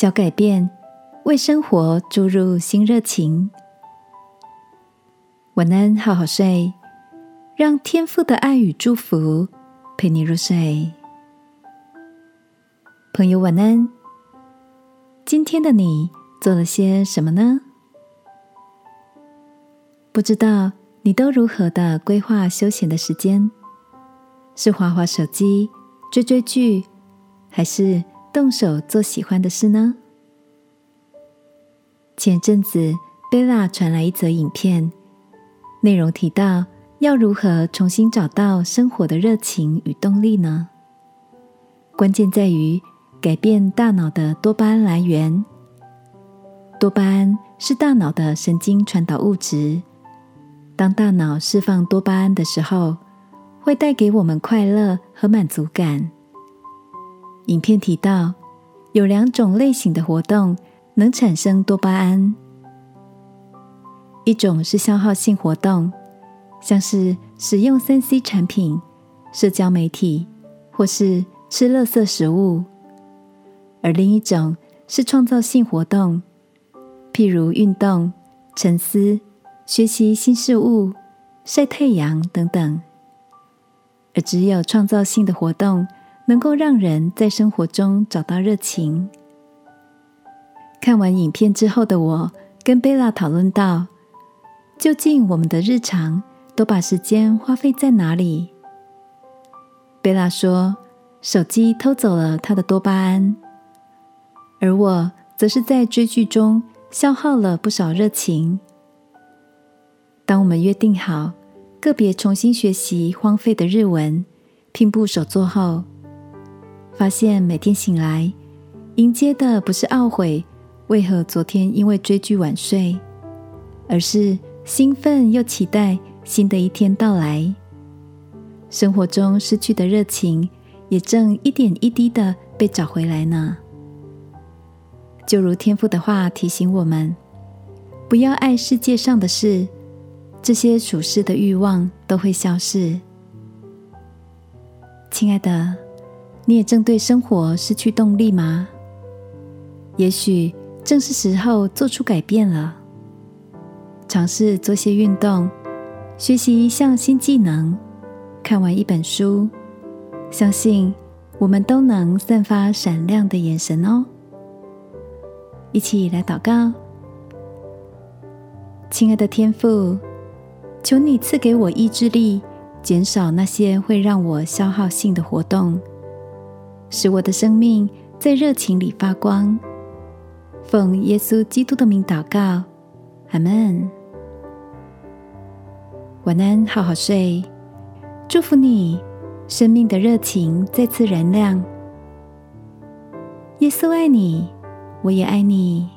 小改变，为生活注入新热情。晚安，好好睡，让天父的爱与祝福陪你入睡。朋友，晚安。今天的你做了些什么呢？不知道你都如何的规划休闲的时间？是滑滑手机、追追剧，还是动手做喜欢的事呢？前阵子，贝拉传来一则影片，内容提到要如何重新找到生活的热情与动力呢？关键在于改变大脑的多巴胺来源。多巴胺是大脑的神经传导物质。当大脑释放多巴胺的时候，会带给我们快乐和满足感。影片提到，有两种类型的活动能产生多巴胺，一种是消耗性活动，像是使用三 C 产品、社交媒体或是吃垃圾食物；而另一种是创造性活动，譬如运动、沉思。学习新事物、晒太阳等等，而只有创造性的活动能够让人在生活中找到热情。看完影片之后的我，跟贝拉讨论到，究竟我们的日常都把时间花费在哪里？贝拉说，手机偷走了他的多巴胺，而我则是在追剧中消耗了不少热情。当我们约定好个别重新学习荒废的日文拼布手作后，发现每天醒来迎接的不是懊悔为何昨天因为追剧晚睡，而是兴奋又期待新的一天到来。生活中失去的热情也正一点一滴的被找回来呢。就如天父的话提醒我们，不要爱世界上的事。这些属世的欲望都会消逝。亲爱的，你也正对生活失去动力吗？也许正是时候做出改变了。尝试做些运动，学习一项新技能，看完一本书，相信我们都能散发闪亮的眼神哦。一起来祷告，亲爱的天父。求你赐给我意志力，减少那些会让我消耗性的活动，使我的生命在热情里发光。奉耶稣基督的名祷告，阿门。晚安，好好睡。祝福你，生命的热情再次燃亮。耶稣爱你，我也爱你。